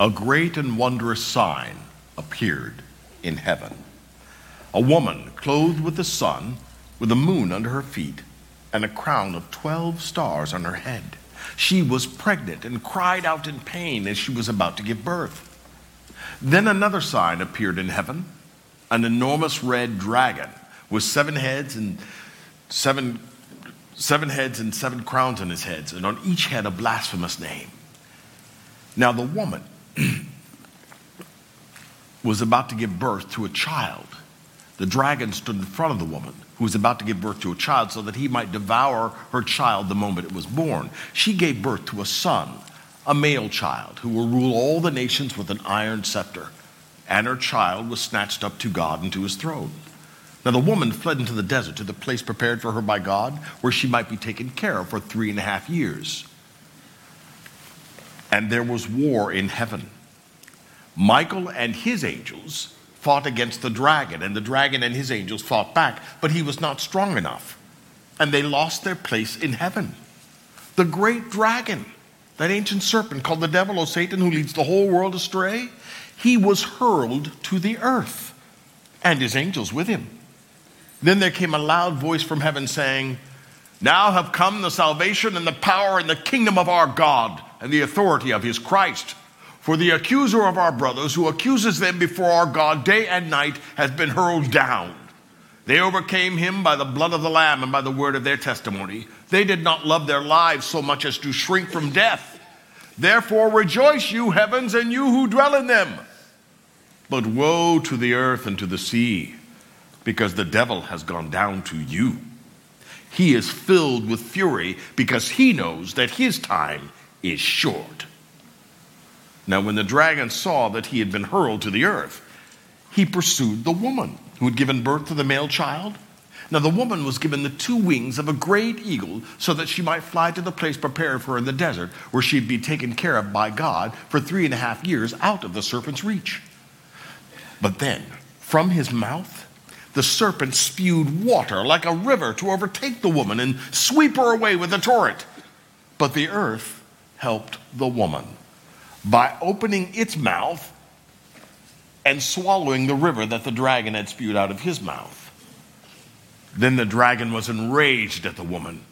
a great and wondrous sign appeared in heaven. A woman clothed with the sun, with the moon under her feet, and a crown of 12 stars on her head. She was pregnant and cried out in pain as she was about to give birth. Then another sign appeared in heaven an enormous red dragon with seven heads and seven, seven heads and seven crowns on his heads, and on each head a blasphemous name. Now the woman was about to give birth to a child. The dragon stood in front of the woman who was about to give birth to a child so that he might devour her child the moment it was born. She gave birth to a son, a male child, who will rule all the nations with an iron scepter. And her child was snatched up to God and to his throne. Now the woman fled into the desert to the place prepared for her by God, where she might be taken care of for three and a half years. And there was war in heaven. Michael and his angels fought against the dragon, and the dragon and his angels fought back, but he was not strong enough. And they lost their place in heaven. The great dragon, that ancient serpent called the devil or Satan, who leads the whole world astray, he was hurled to the earth, and his angels with him. Then there came a loud voice from heaven saying, Now have come the salvation and the power and the kingdom of our God and the authority of his Christ. For the accuser of our brothers, who accuses them before our God day and night, has been hurled down. They overcame him by the blood of the Lamb and by the word of their testimony. They did not love their lives so much as to shrink from death. Therefore rejoice, you heavens, and you who dwell in them. But woe to the earth and to the sea, because the devil has gone down to you. He is filled with fury because he knows that his time is short. Now, when the dragon saw that he had been hurled to the earth, he pursued the woman who had given birth to the male child. Now, the woman was given the two wings of a great eagle so that she might fly to the place prepared for her in the desert, where she'd be taken care of by God for three and a half years out of the serpent's reach. But then, from his mouth, the serpent spewed water like a river to overtake the woman and sweep her away with a torrent. But the earth helped the woman by opening its mouth and swallowing the river that the dragon had spewed out of his mouth. Then the dragon was enraged at the woman,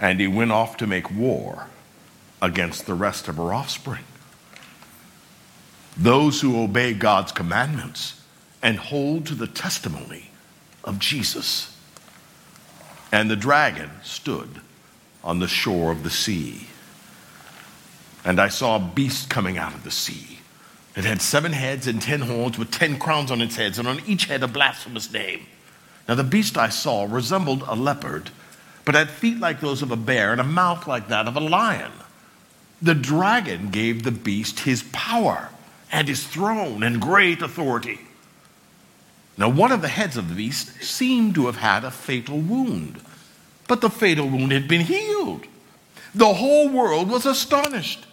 and he went off to make war against the rest of her offspring. Those who obey God's commandments and hold to the testimony of Jesus. And the dragon stood on the shore of the sea. And I saw a beast coming out of the sea. It had seven heads and ten horns with ten crowns on its heads, and on each head a blasphemous name. Now, the beast I saw resembled a leopard, but had feet like those of a bear and a mouth like that of a lion. The dragon gave the beast his power and his throne and great authority. Now, one of the heads of the beast seemed to have had a fatal wound, but the fatal wound had been healed. The whole world was astonished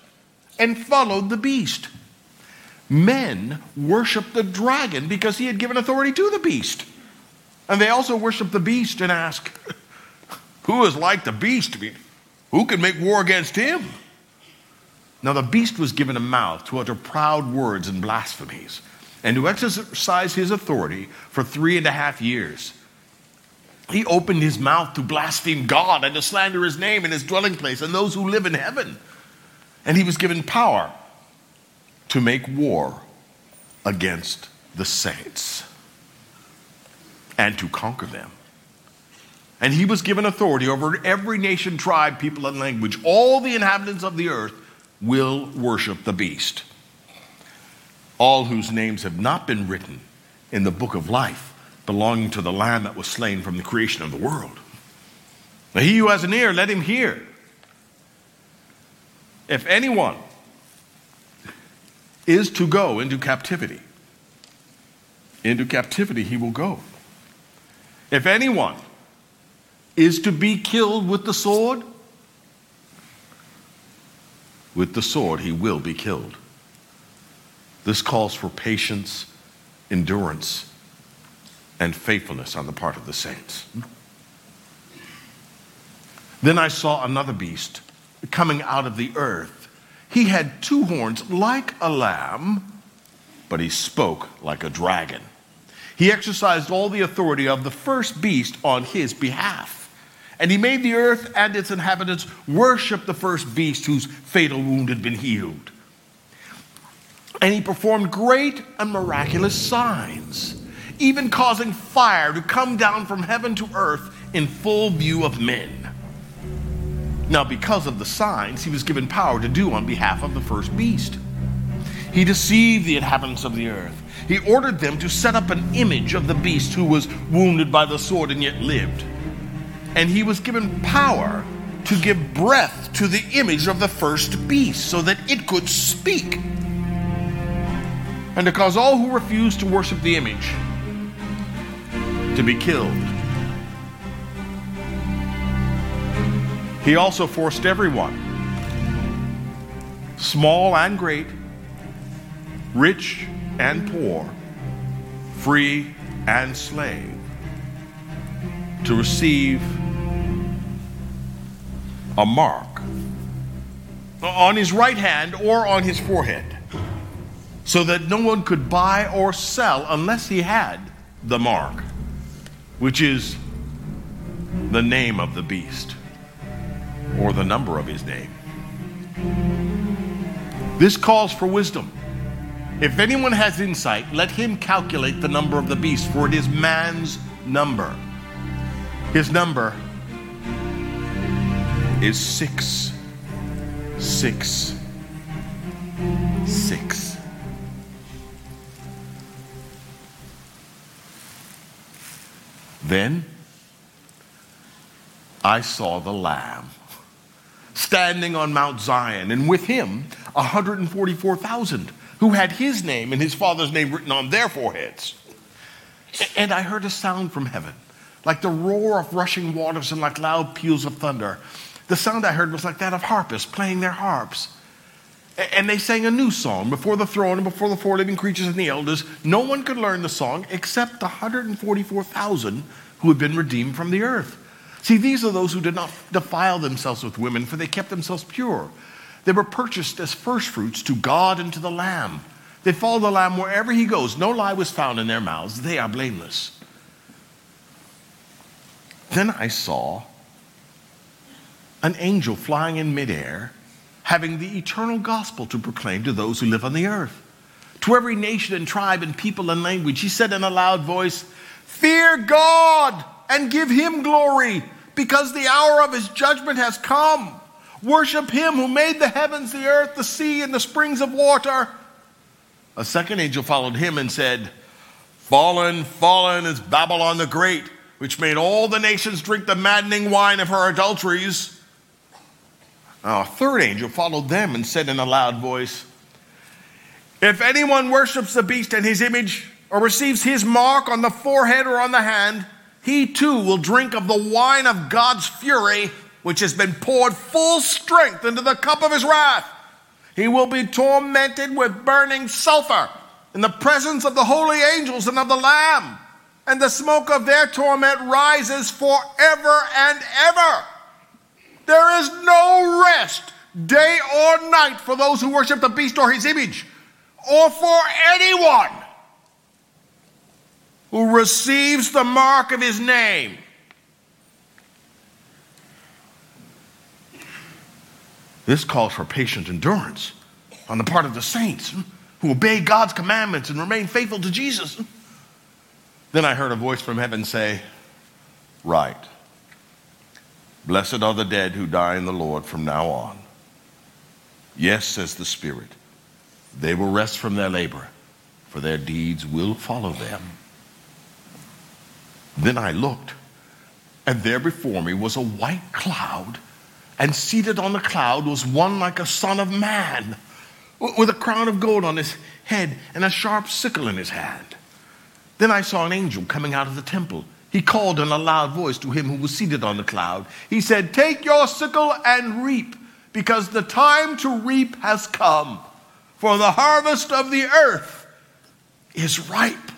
and followed the beast. Men worshiped the dragon because he had given authority to the beast. And they also worshiped the beast and asked, Who is like the beast? Who can make war against him? Now, the beast was given a mouth to utter proud words and blasphemies, and to exercise his authority for three and a half years. He opened his mouth to blaspheme God and to slander his name and his dwelling place and those who live in heaven. And he was given power to make war against the saints and to conquer them. And he was given authority over every nation, tribe, people, and language. All the inhabitants of the earth will worship the beast. All whose names have not been written in the book of life belonging to the Lamb that was slain from the creation of the world. Now, he who has an ear, let him hear. If anyone is to go into captivity, into captivity he will go. If anyone is to be killed with the sword, with the sword he will be killed. This calls for patience, endurance, and faithfulness on the part of the saints. Then I saw another beast coming out of the earth He had two horns like a lamb, but he spoke like a dragon. He exercised all the authority of the first beast on his behalf. And he made the earth and its inhabitants worship the first beast whose fatal wound had been healed. And he performed great and miraculous signs, even causing fire to come down from heaven to earth in full view of men. Now, because of the signs, he was given power to do on behalf of the first beast. He deceived the inhabitants of the earth. He ordered them to set up an image of the beast who was wounded by the sword and yet lived. And he was given power to give breath to the image of the first beast so that it could speak. And to cause all who refused to worship the image to be killed. He also forced everyone, small and great, rich and poor, free and slave, to receive a mark on his right hand or on his forehead, so that no one could buy or sell unless he had the mark, which is the name of the beast or the number of his name. This calls for wisdom. If anyone has insight, let him calculate the number of the beast, for it is man's number. His number is six, six, six. Then I saw the Lamb standing on Mount Zion, and with him 144,000 who had his name and his father's name written on their foreheads. And I heard a sound from heaven, like the roar of rushing waters and like loud peals of thunder. The sound I heard was like that of harpists playing their harps. And they sang a new song before the throne and before the four living creatures and the elders. No one could learn the song except the 144,000 who had been redeemed from the earth. See, these are those who did not defile themselves with women, for they kept themselves pure. They were purchased as firstfruits to God and to the Lamb. They follow the Lamb wherever he goes. No lie was found in their mouths. They are blameless. Then I saw an angel flying in midair, having the eternal gospel to proclaim to those who live on the earth. To every nation and tribe and people and language, he said in a loud voice, Fear God and give him glory because the hour of his judgment has come. Worship him who made the heavens, the earth, the sea, and the springs of water. A second angel followed him and said, Fallen, fallen is Babylon the Great, which made all the nations drink the maddening wine of her adulteries. Now, a third angel followed them and said in a loud voice, If anyone worships the beast and his image, or receives his mark on the forehead or on the hand, he too will drink of the wine of God's fury, which has been poured full strength into the cup of his wrath. He will be tormented with burning sulfur in the presence of the holy angels and of the Lamb. And the smoke of their torment rises forever and ever. There is no rest, day or night, for those who worship the beast or his image, or for anyone who receives the mark of his name. This calls for patient endurance on the part of the saints hmm, who obey God's commandments and remain faithful to Jesus. Hmm. Then I heard a voice from heaven say, Right. Blessed are the dead who die in the Lord from now on. Yes, says the Spirit, they will rest from their labor, for their deeds will follow them. Then I looked, and there before me was a white cloud, and seated on the cloud was one like a son of man, with a crown of gold on his head and a sharp sickle in his hand. Then I saw an angel coming out of the temple. He called in a loud voice to him who was seated on the cloud. He said, Take your sickle and reap, because the time to reap has come, for the harvest of the earth is ripe.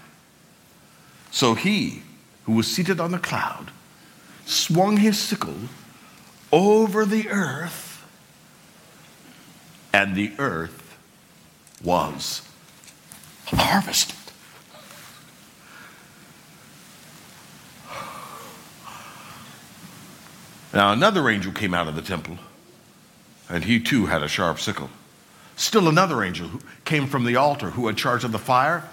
So he who was seated on the cloud, swung his sickle over the earth and the earth was harvested. Now, another angel came out of the temple, and he too had a sharp sickle. Still another angel who came from the altar who had charge of the fire.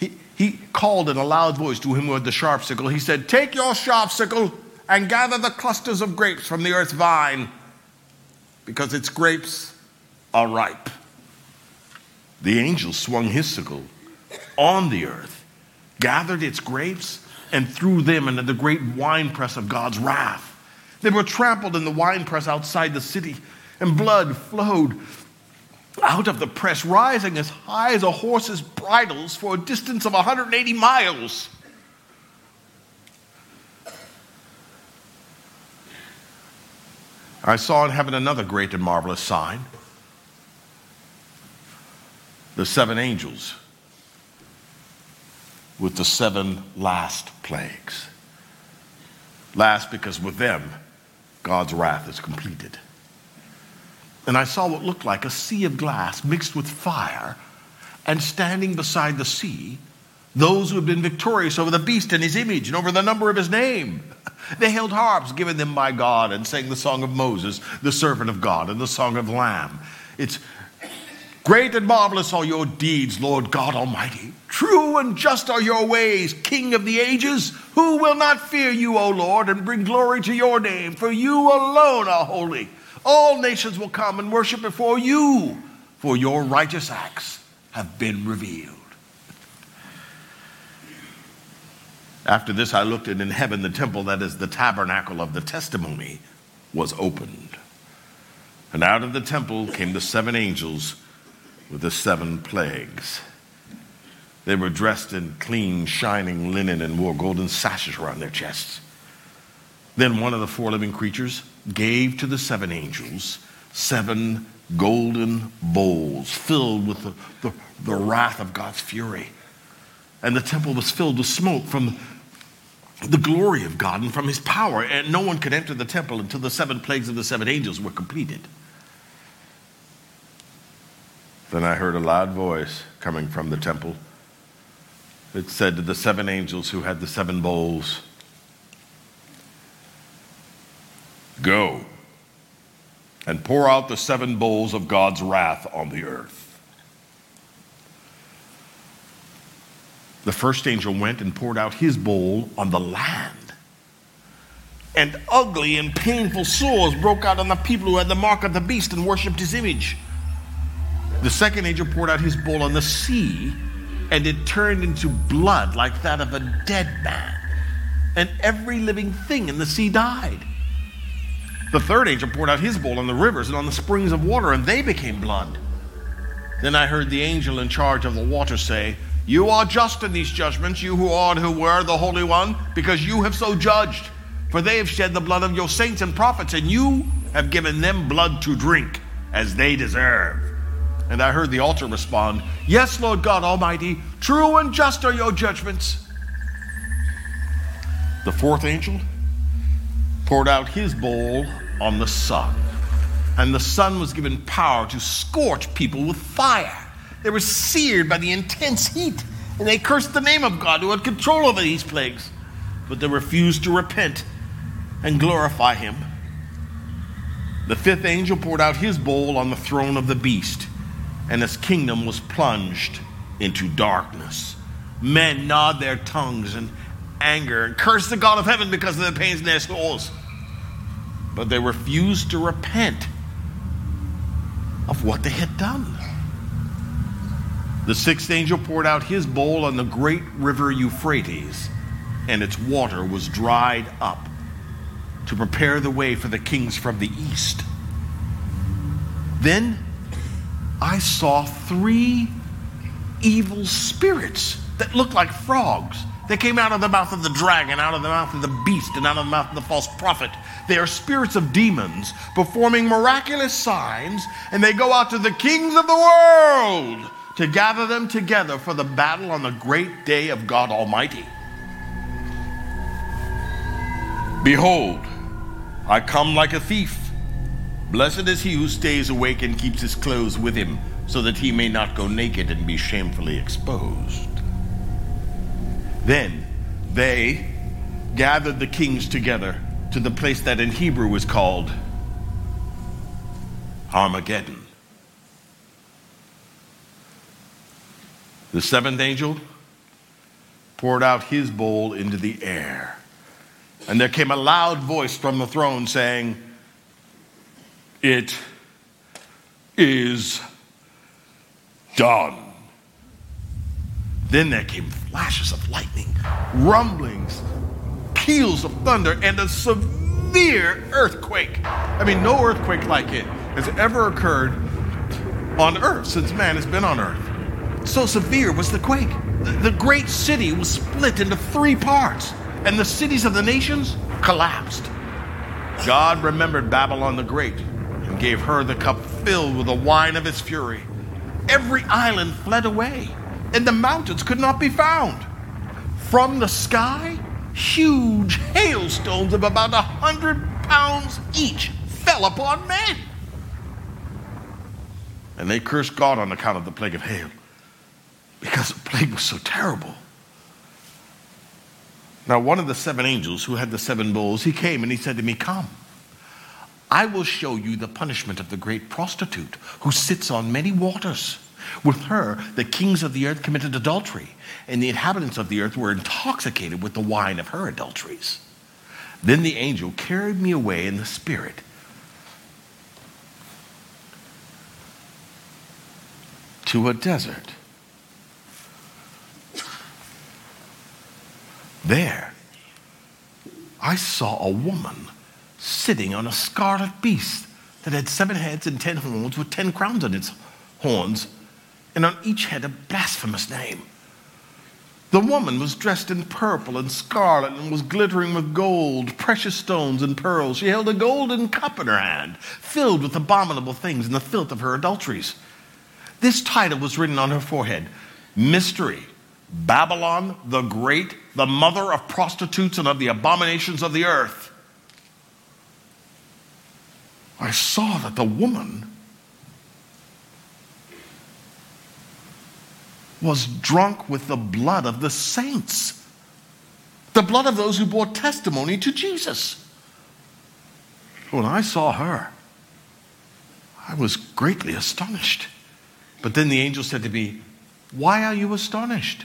He, he called in a loud voice to him who had the sharp sickle. He said, Take your sharp sickle and gather the clusters of grapes from the earth's vine, because its grapes are ripe. The angel swung his sickle on the earth, gathered its grapes, and threw them into the great winepress of God's wrath. They were trampled in the winepress outside the city, and blood flowed out of the press, rising as high as a horse's bridles for a distance of 180 miles. I saw in heaven another great and marvelous sign the seven angels with the seven last plagues. Last because with them, God's wrath is completed. And I saw what looked like a sea of glass mixed with fire, and standing beside the sea, those who had been victorious over the beast and his image and over the number of his name. They held harps given them by God and sang the song of Moses, the servant of God, and the song of Lamb. It's great and marvelous are your deeds, Lord God Almighty. True and just are your ways, King of the ages. Who will not fear you, O Lord, and bring glory to your name? For you alone are holy. All nations will come and worship before you, for your righteous acts have been revealed. After this, I looked, and in heaven, the temple that is the tabernacle of the testimony was opened. And out of the temple came the seven angels with the seven plagues. They were dressed in clean, shining linen and wore golden sashes around their chests. Then one of the four living creatures gave to the seven angels seven golden bowls filled with the, the, the wrath of God's fury. And the temple was filled with smoke from the glory of God and from his power. And no one could enter the temple until the seven plagues of the seven angels were completed. Then I heard a loud voice coming from the temple. It said to the seven angels who had the seven bowls, Go and pour out the seven bowls of God's wrath on the earth. The first angel went and poured out his bowl on the land. And ugly and painful sores broke out on the people who had the mark of the beast and worshiped his image. The second angel poured out his bowl on the sea, and it turned into blood like that of a dead man. And every living thing in the sea died. The third angel poured out his bowl on the rivers and on the springs of water, and they became blood. Then I heard the angel in charge of the water say, You are just in these judgments, you who are and who were the Holy One, because you have so judged. For they have shed the blood of your saints and prophets, and you have given them blood to drink, as they deserve. And I heard the altar respond, Yes, Lord God Almighty, true and just are your judgments. The fourth angel poured out his bowl on the sun. And the sun was given power to scorch people with fire. They were seared by the intense heat, and they cursed the name of God who had control over these plagues. But they refused to repent and glorify him. The fifth angel poured out his bowl on the throne of the beast, and his kingdom was plunged into darkness. Men gnawed their tongues in anger and cursed the God of heaven because of the pains in their souls but they refused to repent of what they had done. The sixth angel poured out his bowl on the great river Euphrates, and its water was dried up to prepare the way for the kings from the east. Then I saw three evil spirits that looked like frogs they came out of the mouth of the dragon, out of the mouth of the beast, and out of the mouth of the false prophet. They are spirits of demons performing miraculous signs, and they go out to the kings of the world to gather them together for the battle on the great day of God Almighty. Behold, I come like a thief. Blessed is he who stays awake and keeps his clothes with him, so that he may not go naked and be shamefully exposed. Then they gathered the kings together to the place that in Hebrew is called Armageddon. The seventh angel poured out his bowl into the air. And there came a loud voice from the throne saying, It is done. Then there came flashes of lightning, rumblings, peals of thunder, and a severe earthquake. I mean, no earthquake like it has ever occurred on earth since man has been on earth. So severe was the quake. The great city was split into three parts, and the cities of the nations collapsed. God remembered Babylon the Great and gave her the cup filled with the wine of his fury. Every island fled away, and the mountains could not be found. From the sky, huge hailstones of about a hundred pounds each fell upon men. And they cursed God on account of the plague of hail because the plague was so terrible. Now, one of the seven angels who had the seven bowls, he came and he said to me, Come, I will show you the punishment of the great prostitute who sits on many waters. With her, the kings of the earth committed adultery, and the inhabitants of the earth were intoxicated with the wine of her adulteries. Then the angel carried me away in the spirit. To a desert There, I saw a woman sitting on a scarlet beast that had seven heads and ten horns with ten crowns on its horns, and on each head a blasphemous name. The woman was dressed in purple and scarlet and was glittering with gold, precious stones, and pearls. She held a golden cup in her hand, filled with abominable things and the filth of her adulteries. This title was written on her forehead Mystery Babylon the Great, the mother of prostitutes and of the abominations of the earth. I saw that the woman was drunk with the blood of the saints, the blood of those who bore testimony to Jesus. When I saw her, I was greatly astonished. But then the angel said to me, Why are you astonished?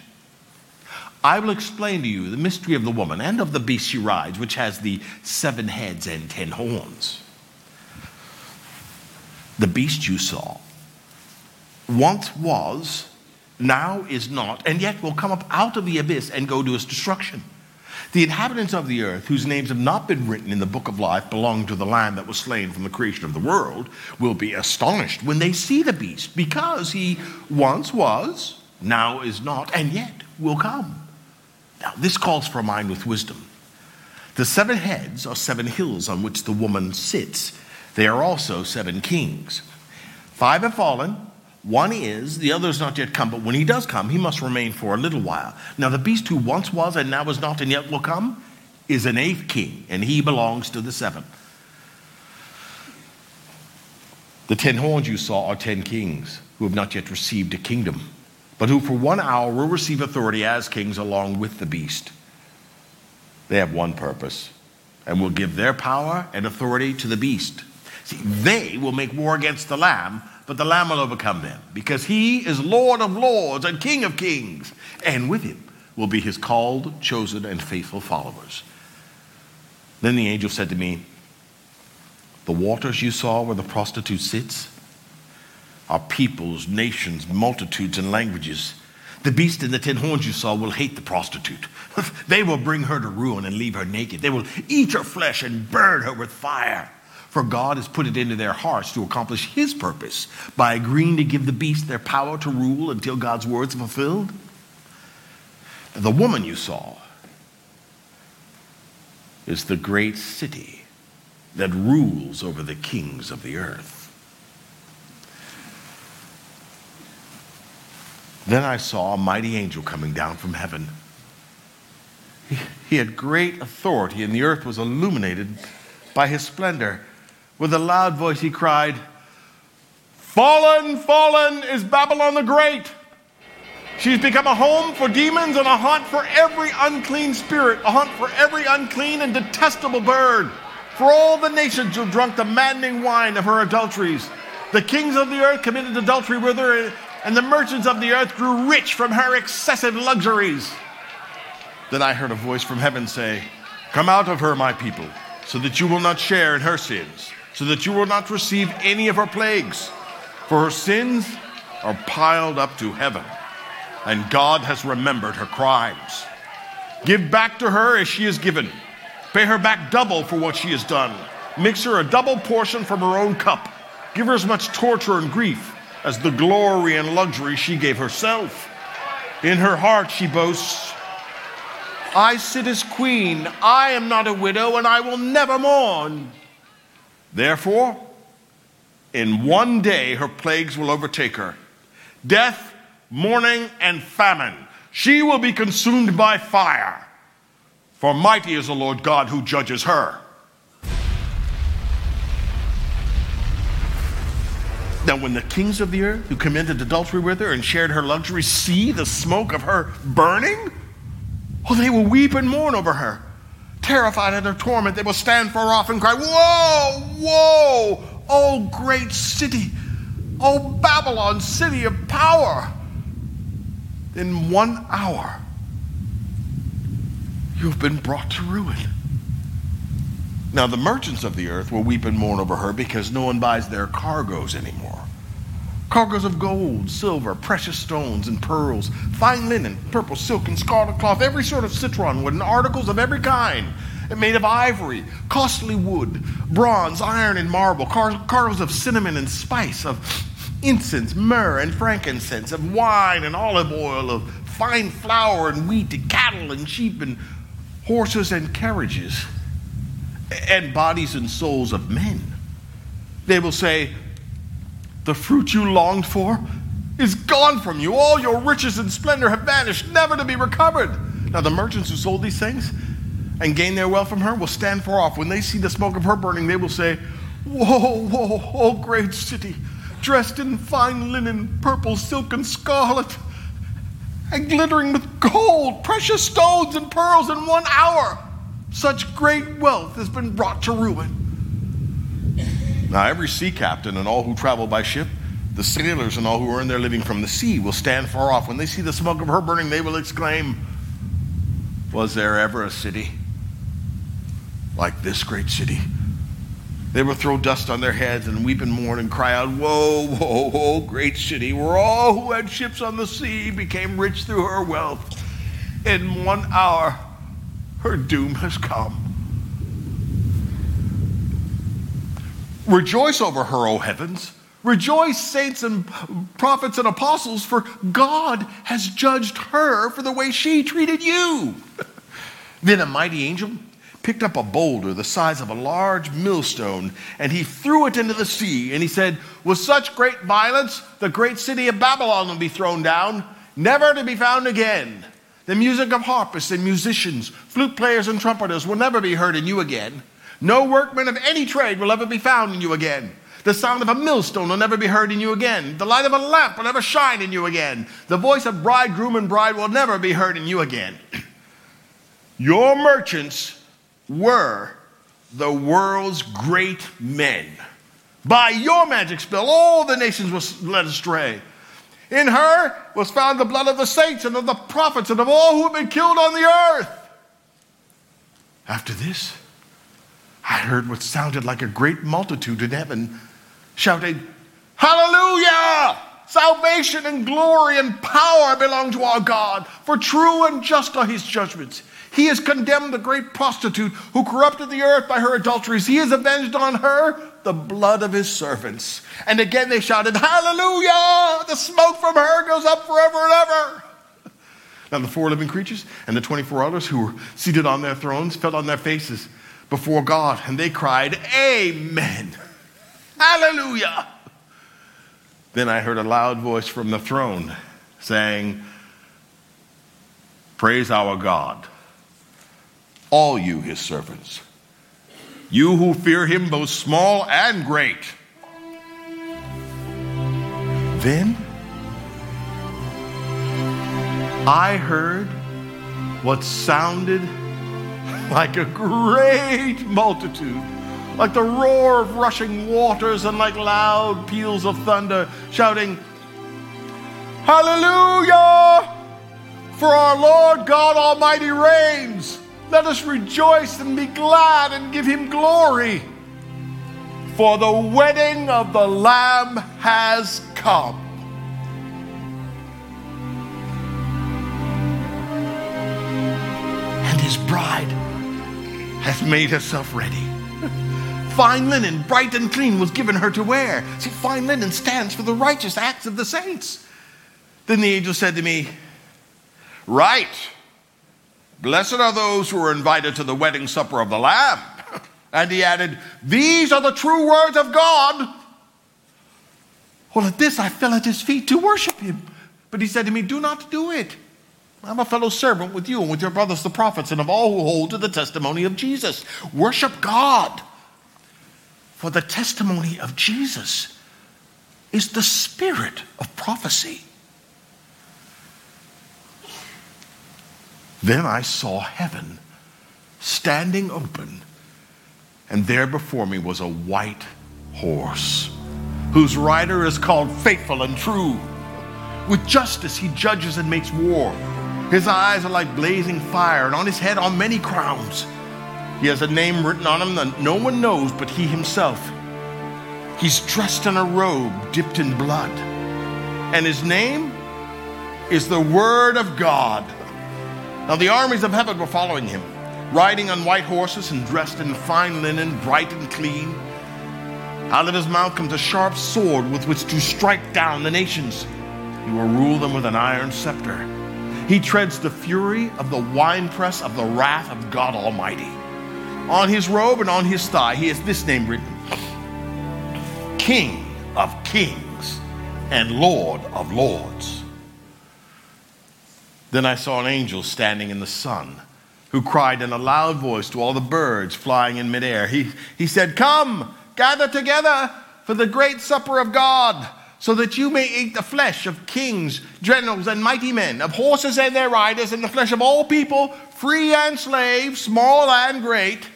I will explain to you the mystery of the woman and of the beast she rides, which has the seven heads and ten horns. The beast you saw once was, now is not, and yet will come up out of the abyss and go to its destruction. The inhabitants of the earth, whose names have not been written in the book of life belong to the Lamb that was slain from the creation of the world, will be astonished when they see the beast, because he once was, now is not, and yet will come. Now, this calls for a mind with wisdom. The seven heads are seven hills on which the woman sits. They are also seven kings. Five have fallen, one is, the other is not yet come, but when he does come, he must remain for a little while. Now, the beast who once was and now is not and yet will come is an eighth king, and he belongs to the seventh. The ten horns you saw are ten kings who have not yet received a kingdom but who for one hour will receive authority as kings along with the beast. They have one purpose and will give their power and authority to the beast. See, they will make war against the Lamb, but the Lamb will overcome them because he is Lord of lords and King of kings, and with him will be his called, chosen, and faithful followers. Then the angel said to me, The waters you saw where the prostitute sits, are peoples, nations, multitudes, and languages. The beast and the ten horns you saw will hate the prostitute. they will bring her to ruin and leave her naked. They will eat her flesh and burn her with fire. For God has put it into their hearts to accomplish his purpose by agreeing to give the beast their power to rule until God's words are fulfilled. The woman you saw is the great city that rules over the kings of the earth. Then I saw a mighty angel coming down from heaven. He, he had great authority, and the earth was illuminated by his splendor. With a loud voice, he cried, Fallen, fallen is Babylon the Great. She's become a home for demons and a haunt for every unclean spirit, a haunt for every unclean and detestable bird. For all the nations who drunk the maddening wine of her adulteries. The kings of the earth committed adultery with her, and the merchants of the earth grew rich from her excessive luxuries. Then I heard a voice from heaven say, Come out of her, my people, so that you will not share in her sins, so that you will not receive any of her plagues. For her sins are piled up to heaven, and God has remembered her crimes. Give back to her as she is given. Pay her back double for what she has done. Mix her a double portion from her own cup. Give her as much torture and grief as the glory and luxury she gave herself. In her heart, she boasts, I sit as queen. I am not a widow, and I will never mourn. Therefore, in one day her plagues will overtake her death, mourning, and famine. She will be consumed by fire. For mighty is the Lord God who judges her. Now, when the kings of the earth who committed adultery with her and shared her luxury see the smoke of her burning, well, they will weep and mourn over her. Terrified at her torment, they will stand far off and cry, Woe, woe, oh great city, oh Babylon, city of power. In one hour, you've been brought to ruin. Now, the merchants of the earth will weep and mourn over her because no one buys their cargoes anymore. Cargoes of gold, silver, precious stones, and pearls, fine linen, purple silk, and scarlet cloth, every sort of citron wood, and articles of every kind, made of ivory, costly wood, bronze, iron, and marble, car- cargoes of cinnamon and spice, of incense, myrrh, and frankincense, of wine and olive oil, of fine flour and wheat, and cattle and sheep, and horses and carriages and bodies and souls of men. They will say, The fruit you longed for is gone from you. All your riches and splendor have vanished, never to be recovered. Now, the merchants who sold these things and gained their wealth from her will stand far off. When they see the smoke of her burning, they will say, Woe, woe, oh great city, dressed in fine linen, purple silk, and scarlet, and glittering with gold, precious stones, and pearls in one hour. Such great wealth has been brought to ruin. Now, every sea captain and all who travel by ship, the sailors and all who earn their living from the sea, will stand far off. When they see the smoke of her burning, they will exclaim, Was there ever a city like this great city? They will throw dust on their heads and weep and mourn and cry out, Woe, woe, woe, great city, where all who had ships on the sea became rich through her wealth. In one hour, her doom has come. Rejoice over her, O heavens. Rejoice, saints and prophets and apostles, for God has judged her for the way she treated you. then a mighty angel picked up a boulder the size of a large millstone and he threw it into the sea. And he said, With such great violence, the great city of Babylon will be thrown down, never to be found again. The music of harpists and musicians, flute players and trumpeters will never be heard in you again. No workman of any trade will ever be found in you again. The sound of a millstone will never be heard in you again. The light of a lamp will never shine in you again. The voice of bridegroom and bride will never be heard in you again. Your merchants were the world's great men. By your magic spell, all the nations were led astray. In her was found the blood of the saints and of the prophets and of all who have been killed on the earth. After this, I heard what sounded like a great multitude in heaven shouting, Hallelujah! Salvation and glory and power belong to our God, for true and just are his judgments. He has condemned the great prostitute who corrupted the earth by her adulteries. He has avenged on her the blood of his servants. And again they shouted, Hallelujah! The smoke from her goes up forever and ever. Now the four living creatures and the 24 elders who were seated on their thrones fell on their faces before God, and they cried, Amen. Hallelujah. Then I heard a loud voice from the throne saying, Praise our God, all you his servants you who fear him, both small and great. Then I heard what sounded like a great multitude, like the roar of rushing waters and like loud peals of thunder, shouting, Hallelujah! For our Lord God Almighty reigns. Let us rejoice and be glad and give him glory. For the wedding of the Lamb has come. And his bride has made herself ready. Fine linen, bright and clean, was given her to wear. See, fine linen stands for the righteous acts of the saints. Then the angel said to me, Right. Blessed are those who are invited to the wedding supper of the Lamb. And he added, These are the true words of God. Well, at this I fell at his feet to worship him. But he said to me, Do not do it. I'm a fellow servant with you and with your brothers the prophets and of all who hold to the testimony of Jesus. Worship God. For the testimony of Jesus is the spirit of prophecy. Then I saw heaven standing open, and there before me was a white horse, whose rider is called Faithful and True. With justice he judges and makes war. His eyes are like blazing fire, and on his head are many crowns. He has a name written on him that no one knows but he himself. He's dressed in a robe dipped in blood, and his name is the Word of God. Now the armies of heaven were following him, riding on white horses and dressed in fine linen, bright and clean. Out of his mouth comes a sharp sword with which to strike down the nations. He will rule them with an iron scepter. He treads the fury of the winepress of the wrath of God Almighty. On his robe and on his thigh, he has this name written King of Kings and Lord of Lords. Then I saw an angel standing in the sun who cried in a loud voice to all the birds flying in midair. He, he said, Come, gather together for the great supper of God, so that you may eat the flesh of kings, generals, and mighty men, of horses and their riders, and the flesh of all people, free and slave, small and great.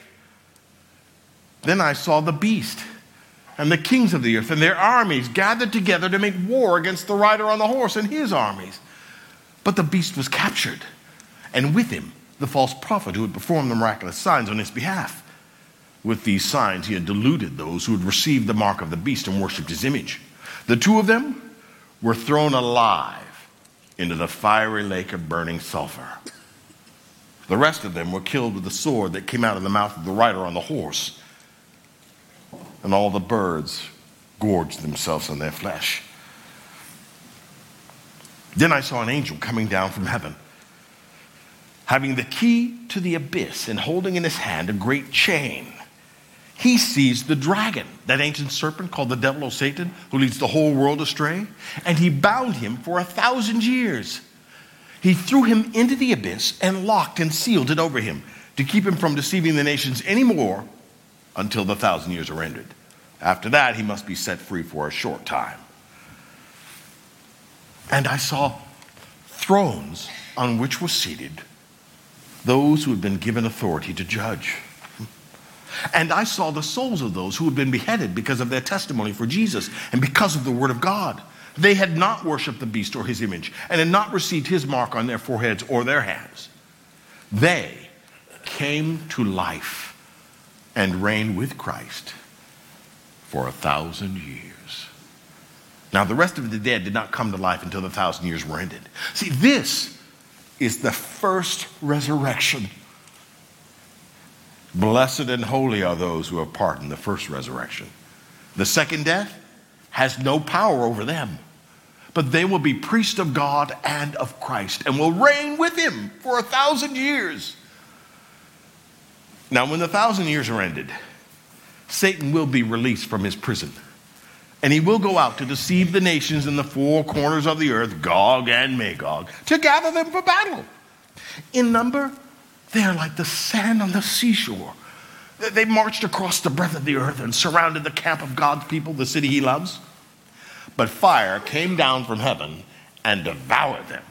Then I saw the beast and the kings of the earth and their armies gathered together to make war against the rider on the horse and his armies. But the beast was captured, and with him the false prophet who had performed the miraculous signs on his behalf. With these signs, he had deluded those who had received the mark of the beast and worshipped his image. The two of them were thrown alive into the fiery lake of burning sulfur. The rest of them were killed with the sword that came out of the mouth of the rider on the horse. And all the birds gorged themselves on their flesh. Then I saw an angel coming down from heaven, having the key to the abyss and holding in his hand a great chain. He seized the dragon, that ancient serpent called the devil or Satan, who leads the whole world astray, and he bound him for a thousand years. He threw him into the abyss and locked and sealed it over him to keep him from deceiving the nations anymore until the thousand years are ended. After that, he must be set free for a short time. And I saw thrones on which were seated those who had been given authority to judge. And I saw the souls of those who had been beheaded because of their testimony for Jesus and because of the word of God. They had not worshiped the beast or his image and had not received his mark on their foreheads or their hands. They came to life and reigned with Christ for a thousand years. Now, the rest of the dead did not come to life until the thousand years were ended. See, this is the first resurrection. Blessed and holy are those who have part in the first resurrection. The second death has no power over them, but they will be priests of God and of Christ and will reign with him for a thousand years. Now, when the thousand years are ended, Satan will be released from his prison and he will go out to deceive the nations in the four corners of the earth, Gog and Magog, to gather them for battle. In number, they are like the sand on the seashore. They marched across the breadth of the earth and surrounded the camp of God's people, the city he loves. But fire came down from heaven and devoured them.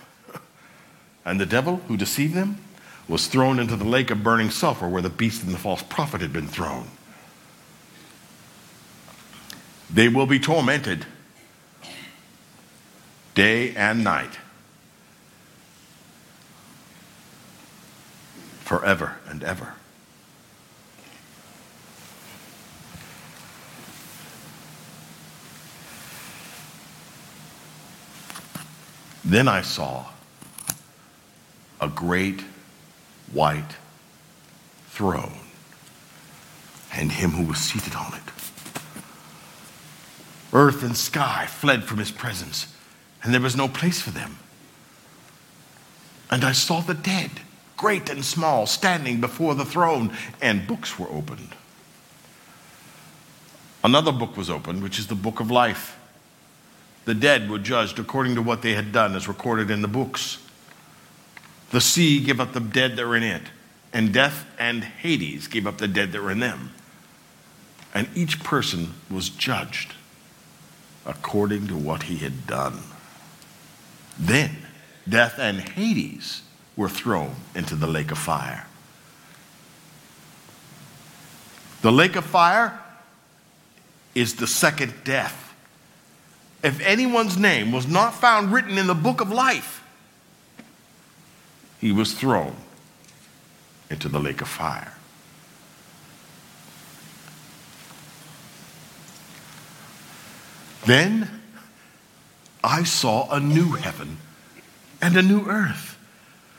And the devil who deceived them was thrown into the lake of burning sulfur where the beast and the false prophet had been thrown. They will be tormented day and night forever and ever. Then I saw a great white throne and him who was seated on it. Earth and sky fled from his presence, and there was no place for them. And I saw the dead, great and small, standing before the throne, and books were opened. Another book was opened, which is the book of life. The dead were judged according to what they had done, as recorded in the books. The sea gave up the dead that were in it, and death and Hades gave up the dead that were in them. And each person was judged according to what he had done. Then death and Hades were thrown into the lake of fire. The lake of fire is the second death if anyone's name was not found written in the book of life, he was thrown into the lake of fire. Then I saw a new heaven and a new earth.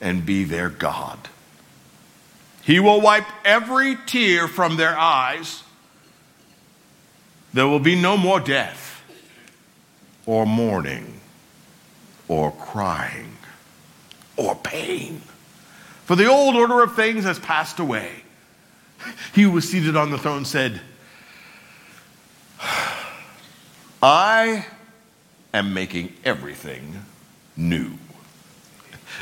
and be their God. He will wipe every tear from their eyes there will be no more death, or mourning, or crying, or pain. For the old order of things has passed away. He who was seated on the throne said, I am making everything new.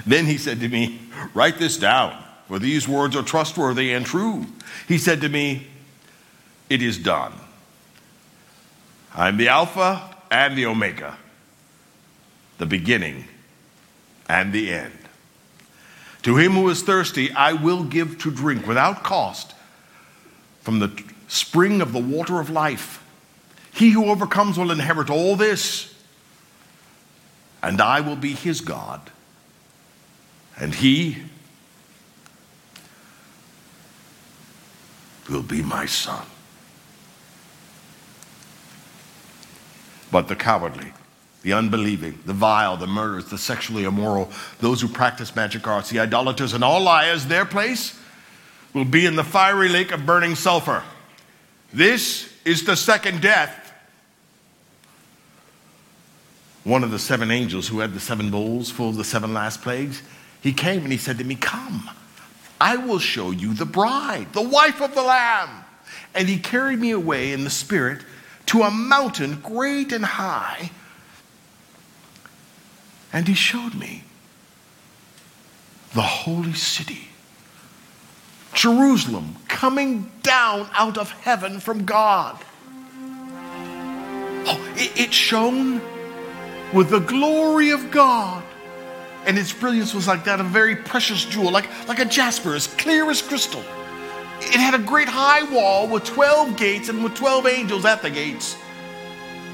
Then he said to me, Write this down, for these words are trustworthy and true. He said to me, It is done. I'm the Alpha and the Omega, the beginning and the end. To him who is thirsty, I will give to drink without cost from the spring of the water of life. He who overcomes will inherit all this, and I will be his God, and he will be my son. but the cowardly, the unbelieving, the vile, the murderers, the sexually immoral, those who practice magic arts, the idolaters, and all liars, their place will be in the fiery lake of burning sulfur. This is the second death. One of the seven angels who had the seven bowls full of the seven last plagues, he came and he said to me, Come, I will show you the bride, the wife of the Lamb. And he carried me away in the spirit to a mountain great and high. And he showed me the holy city, Jerusalem, coming down out of heaven from God. Oh, it, it shone with the glory of God. And its brilliance was like that of a very precious jewel, like, like a jasper, as clear as crystal. It had a great high wall with 12 gates and with 12 angels at the gates.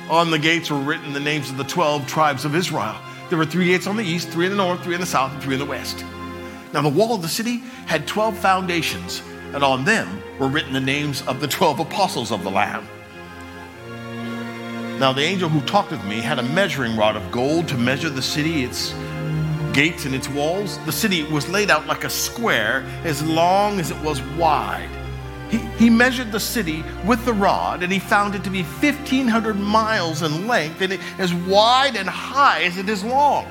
On the gates were written the names of the 12 tribes of Israel. There were three gates on the east, three in the north, three in the south, and three in the west. Now, the wall of the city had 12 foundations, and on them were written the names of the 12 apostles of the Lamb. Now, the angel who talked with me had a measuring rod of gold to measure the city, its gates and its walls. The city was laid out like a square, as long as it was wide. He, he measured the city with the rod, and he found it to be 1,500 miles in length and as wide and high as it is long.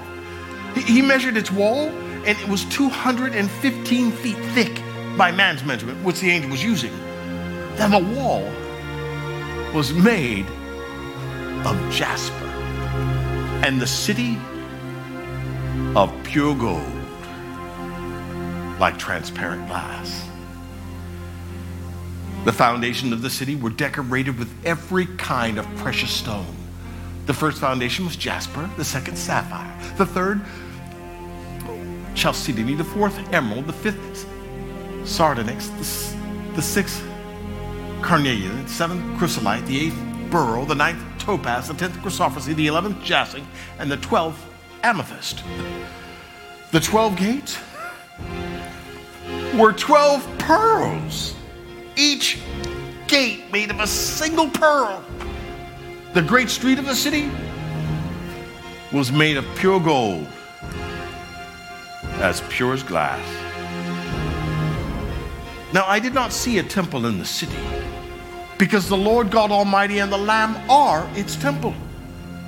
He measured its wall, and it was 215 feet thick by man's measurement, which the angel was using. Then the wall was made of jasper, and the city of pure gold, like transparent glass. The foundation of the city were decorated with every kind of precious stone. The first foundation was jasper, the second sapphire, the third chalcedony, the fourth emerald, the fifth sardonyx, the, the sixth carnelian, the seventh chrysolite, the eighth beryl, the ninth topaz, the tenth chrysoprase, the eleventh jacinth, and the twelfth amethyst. The twelve gates were twelve pearls each gate made of a single pearl. The great street of the city was made of pure gold, as pure as glass. Now, I did not see a temple in the city because the Lord God Almighty and the Lamb are its temple.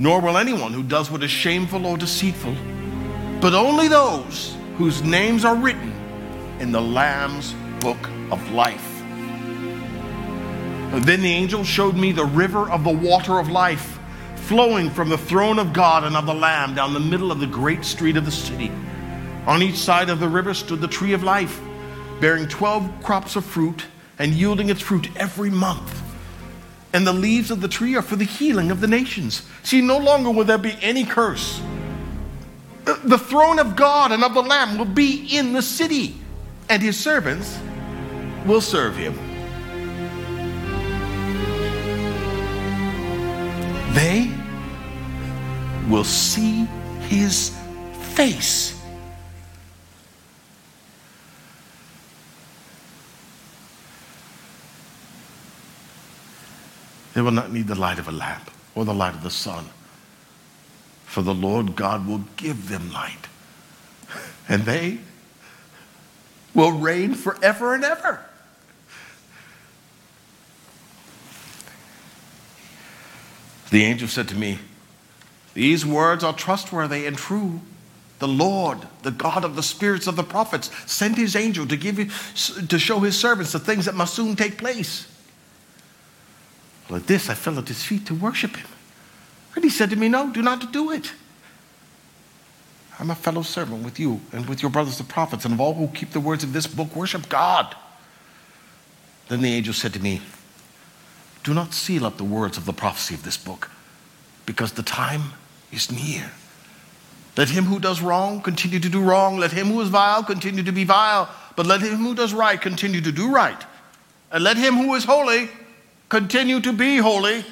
nor will anyone who does what is shameful or deceitful, but only those whose names are written in the Lamb's book of life. Then the angel showed me the river of the water of life, flowing from the throne of God and of the Lamb down the middle of the great street of the city. On each side of the river stood the tree of life, bearing 12 crops of fruit and yielding its fruit every month. And the leaves of the tree are for the healing of the nations. See, no longer will there be any curse. The throne of God and of the Lamb will be in the city, and his servants will serve him. they will see his face. They will not need the light of a lamp or the light of the sun, for the Lord God will give them light, and they will reign forever and ever. The angel said to me, These words are trustworthy and true. The Lord, the God of the spirits of the prophets, sent his angel to give you, to show his servants the things that must soon take place. At this I fell at his feet to worship him. And he said to me, No, do not do it. I'm a fellow servant with you and with your brothers the prophets, and of all who keep the words of this book, worship God. Then the angel said to me, do not seal up the words of the prophecy of this book, because the time is near. Let him who does wrong continue to do wrong. Let him who is vile continue to be vile. But let him who does right continue to do right. And let him who is holy continue to be holy.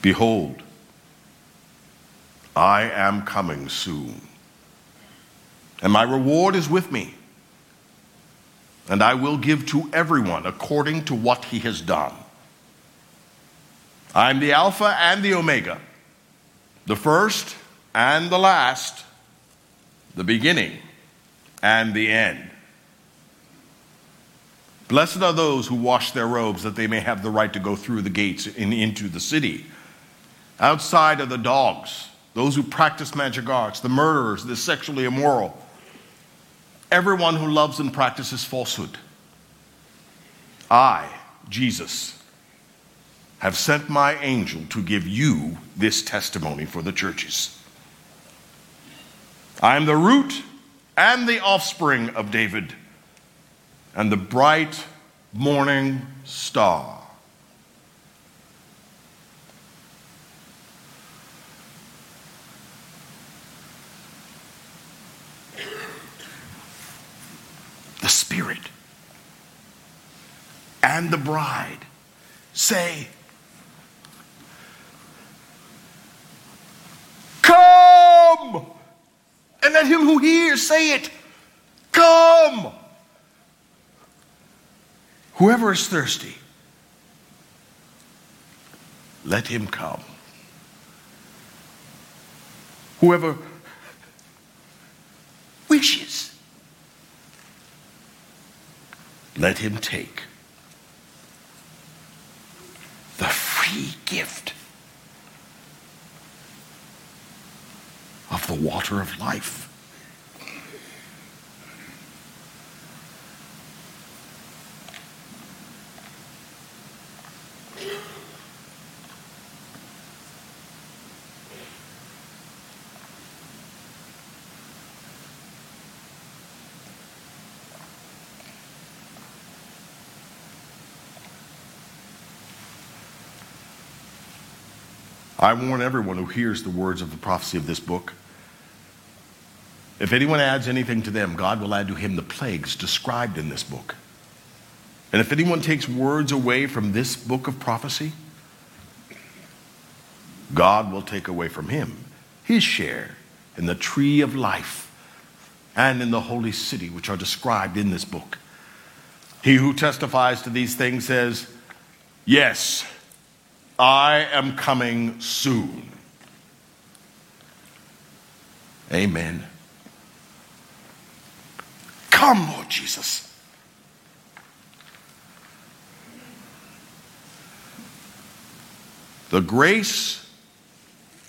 Behold, I am coming soon and my reward is with me. And I will give to everyone according to what he has done. I am the Alpha and the Omega, the first and the last, the beginning and the end. Blessed are those who wash their robes that they may have the right to go through the gates and into the city. Outside are the dogs, those who practice magic arts, the murderers, the sexually immoral everyone who loves and practices falsehood. I, Jesus, have sent my angel to give you this testimony for the churches. I am the root and the offspring of David and the bright morning star. The Spirit and the bride say, Come! And let him who hears say it, Come! Whoever is thirsty, let him come. Whoever wishes, let him take the free gift of the water of life. I warn everyone who hears the words of the prophecy of this book. If anyone adds anything to them, God will add to him the plagues described in this book. And if anyone takes words away from this book of prophecy, God will take away from him his share in the tree of life and in the holy city, which are described in this book. He who testifies to these things says, Yes, I am coming soon. Amen. Come, Lord Jesus. The grace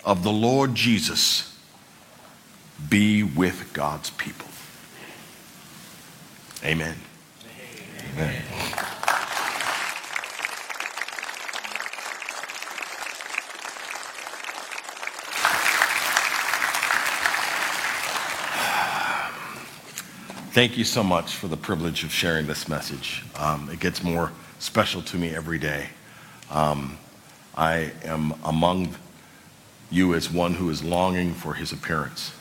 of the Lord Jesus be with God's people. Amen. Amen. Amen. Thank you so much for the privilege of sharing this message. Um, it gets more special to me every day. Um, I am among you as one who is longing for his appearance.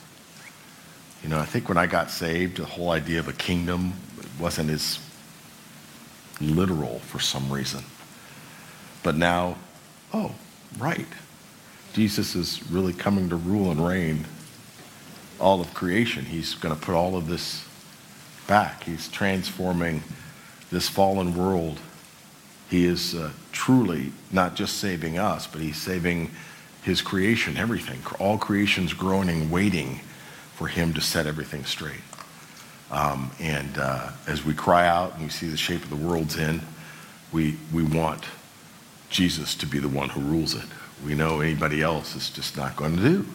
You know, I think when I got saved, the whole idea of a kingdom wasn't as literal for some reason. But now, oh, right. Jesus is really coming to rule and reign all of creation. He's going to put all of this back. He's transforming this fallen world. He is uh, truly not just saving us, but he's saving his creation, everything. All creation's groaning, waiting for him to set everything straight. Um, and uh, as we cry out and we see the shape of the world's in, we, we want Jesus to be the one who rules it. We know anybody else is just not going to do.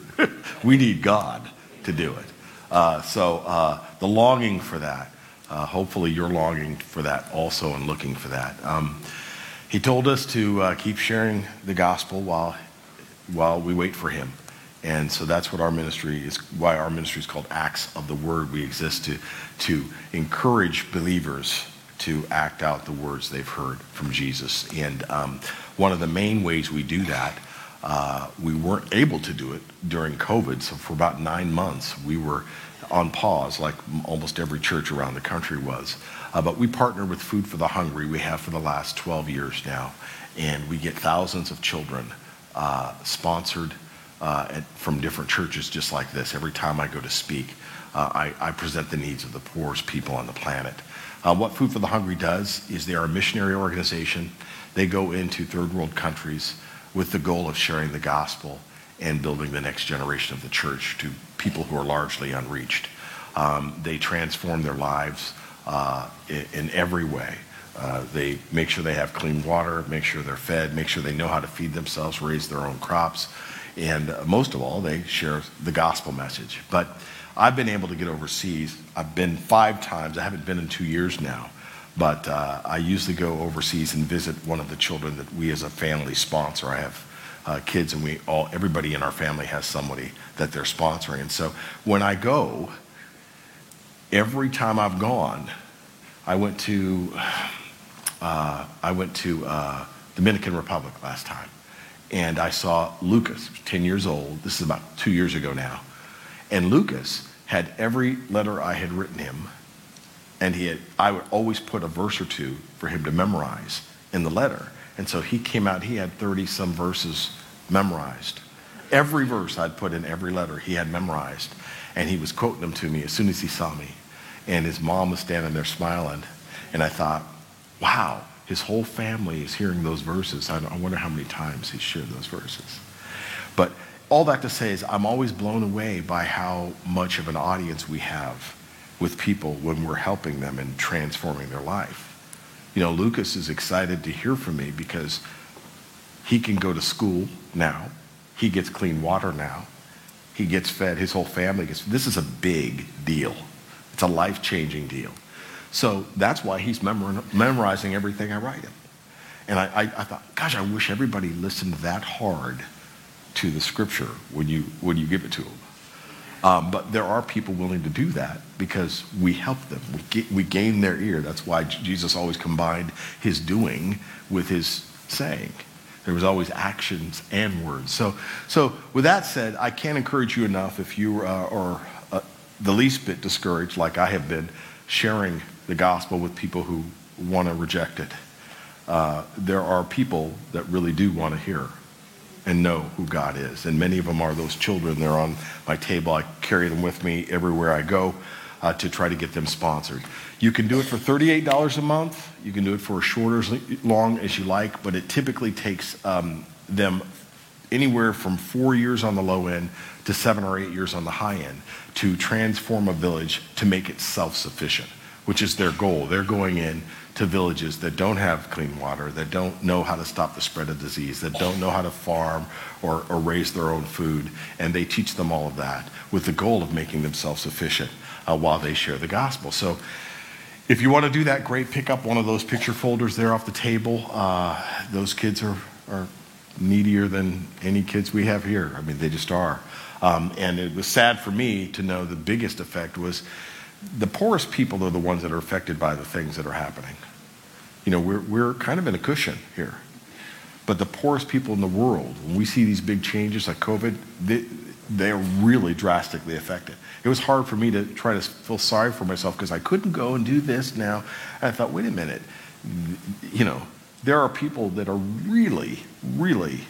we need God to do it. Uh, so uh, the longing for that, uh, hopefully you're longing for that also and looking for that. Um, he told us to uh, keep sharing the gospel while, while we wait for him. And so that's what our ministry is, why our ministry is called Acts of the Word. We exist to, to encourage believers to act out the words they've heard from Jesus. And um, one of the main ways we do that we weren't able to do it during COVID, so for about nine months we were on pause, like almost every church around the country was. Uh, but we partner with Food for the Hungry. We have for the last 12 years now, and we get thousands of children uh, sponsored uh, from different churches just like this. Every time I go to speak, uh, I, present the needs of the poorest people on the planet. Uh, what Food for the Hungry does is they are a missionary organization. They go into third world countries with the goal of sharing the gospel and building the next generation of the church to people who are largely unreached. Um, they transform their lives uh, in, in, every way. Uh, they make sure they have clean water, make sure they're fed, make sure they know how to feed themselves, raise their own crops, and uh, most of all, they share the gospel message. But I've been able to get overseas. I've been five times. I haven't been in two years now. But uh, I usually go overseas and visit one of the children that we as a family sponsor. I have uh, kids, and we all everybody in our family has somebody that they're sponsoring. And so when I go, every time I've gone, I went to uh, I went to uh, Dominican Republic last time, and I saw Lucas, 10 years old. This is about two years ago now, and Lucas had every letter I had written him and he had, I would always put a verse or two for him to memorize in the letter. And so he came out, he had 30 some verses memorized. Every verse I'd put in every letter he had memorized. And he was quoting them to me as soon as he saw me. And his mom was standing there smiling. And I thought, wow, his whole family is hearing those verses. I, I wonder how many times he shared those verses. But all that to say is, I'm always blown away by how much of an audience we have with people when we're helping them and transforming their life. You know, Lucas is excited to hear from me because he can go to school now. He gets clean water now. He gets fed. His whole family gets. This is a big deal. It's a life changing deal. So that's why he's memor- memorizing everything I write him. And I, I, I, thought, gosh, I wish everybody listened that hard to the scripture when you, when you give it to them. Um, but there are people willing to do that because we help them. We, get, we gain their ear. That's why Jesus always combined his doing with his saying. There was always actions and words. So, so with that said, I can't encourage you enough if you uh, are uh, the least bit discouraged, like I have been, sharing the gospel with people who want to reject it. Uh, there are people that really do want to hear and know who God is. And many of them are those children. They're on my table. I carry them with me everywhere I go uh, to try to get them sponsored. You can do it for $38 a month. You can do it for as short or as long as you like, but it typically takes um, them anywhere from four years on the low end to seven or eight years on the high end to transform a village to make it self sufficient, which is their goal. They're going in to villages that don't have clean water, that don't know how to stop the spread of disease, that don't know how to farm or, or raise their own food, and they teach them all of that with the goal of making themselves sufficient uh, while they share the gospel. So, if you want to do that, great. Pick up one of those picture folders there off the table. Uh, those kids are, are needier than any kids we have here. I mean, they just are. Um, and it was sad for me to know the biggest effect was the poorest people are the ones that are affected by the things that are happening. You know, we're, we're kind of in a cushion here. But the poorest people in the world, when we see these big changes like COVID, they, they're really drastically affected. It was hard for me to try to feel sorry for myself because I couldn't go and do this now. And I thought, wait a minute, you know, there are people that are really, really,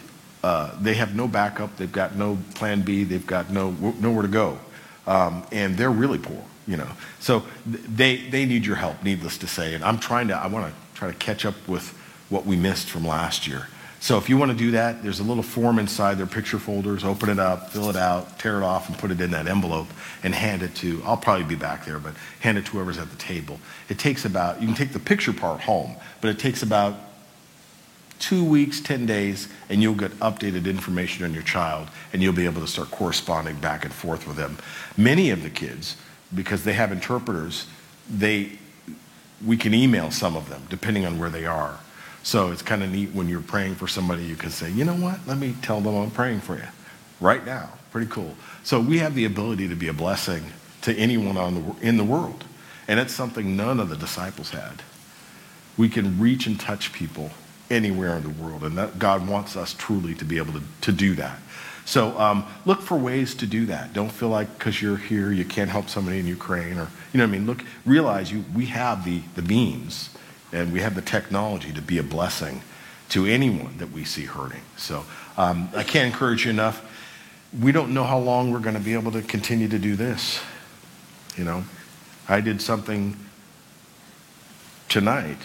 uh, they have no backup, they've got no plan B, they've got no, nowhere to go. Um, and they're really poor you know. So they, they need your help, needless to say. And I'm trying to, I want to try to catch up with what we missed from last year. So if you want to do that, there's a little form inside their picture folders. Open it up, fill it out, tear it off, and put it in that envelope and hand it to, I'll probably be back there, but hand it to whoever's at the table. It takes about, you can take the picture part home, but it takes about two weeks, 10 days, and you'll get updated information on your child, and you'll be able to start corresponding back and forth with them. Many of the kids because they have interpreters, they, we can email some of them depending on where they are. So it's kind of neat when you're praying for somebody, you can say, you know what, let me tell them I'm praying for you right now. Pretty cool. So we have the ability to be a blessing to anyone on the, in the world. And it's something none of the disciples had. We can reach and touch people anywhere in the world. And that God wants us truly to be able to, to do that. So um, look for ways to do that. Don't feel like because you're here you can't help somebody in Ukraine or you know what I mean. Look, realize you we have the the means and we have the technology to be a blessing to anyone that we see hurting. So um, I can't encourage you enough. We don't know how long we're going to be able to continue to do this. You know, I did something tonight.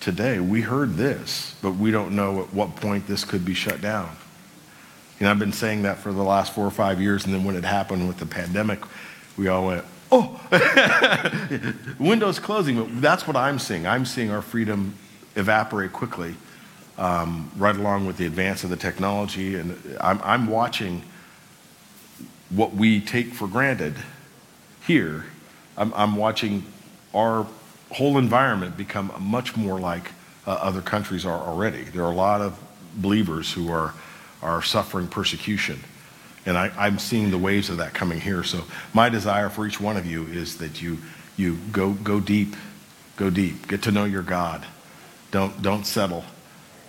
Today we heard this, but we don't know at what point this could be shut down. And I've been saying that for the last four or five years. And then when it happened with the pandemic, we all went, oh, windows closing. But that's what I'm seeing. I'm seeing our freedom evaporate quickly, um, right along with the advance of the technology. And I'm, I'm watching what we take for granted here. I'm, I'm watching our whole environment become much more like uh, other countries are already. There are a lot of believers who are are suffering persecution. And I, am seeing the waves of that coming here. So my desire for each one of you is that you, you go, go deep, go deep, get to know your God. Don't, don't settle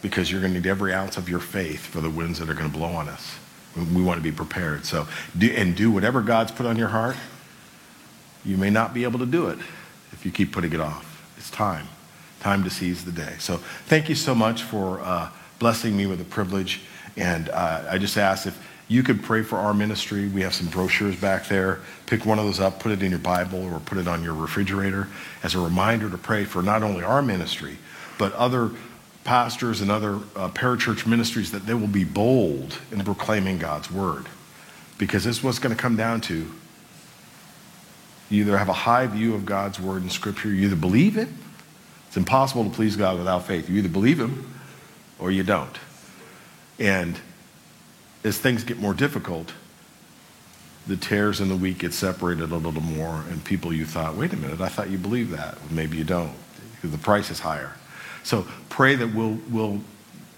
because you're going to need every ounce of your faith for the winds that are going to blow on us. We want to be prepared. So, do, and do whatever God's put on your heart. You may not be able to do it if you keep putting it off. It's time, time to seize the day. So thank you so much for uh, blessing me with the privilege. And uh, I just ask if you could pray for our ministry. We have some brochures back there. Pick one of those up, put it in your Bible, or put it on your refrigerator as a reminder to pray for not only our ministry, but other pastors and other uh, parachurch ministries that they will be bold in proclaiming God's word. Because this is what's going to come down to. You either have a high view of God's word in Scripture, you either believe it. It's impossible to please God without faith. You either believe Him or you don't. And as things get more difficult, the tares and the wheat get separated a little more, and people you thought, wait a minute, I thought you believed that. Well, maybe you don't, the price is higher. So pray that we'll, we'll,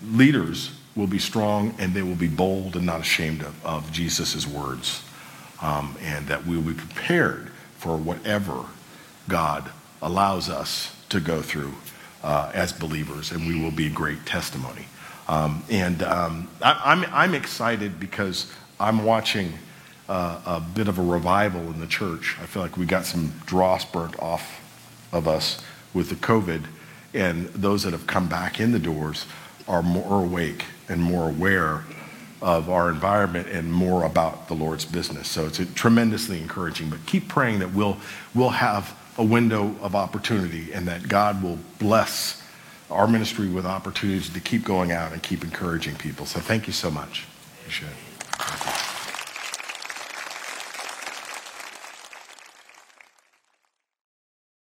leaders will be strong and they will be bold and not ashamed of, of Jesus' words, um, and that we will be prepared for whatever God allows us to go through uh, as believers, and we will be a great testimony. Um, and um, I, am I'm, I'm excited because I'm watching uh, a bit of a revival in the church. I feel like we got some dross burnt off of us with the COVID, and those that have come back in the doors are more awake and more aware of our environment and more about the Lord's business. So it's tremendously encouraging. But keep praying that we'll, we'll have a window of opportunity and that God will bless our ministry with opportunities to keep going out and keep encouraging people. So thank you so much.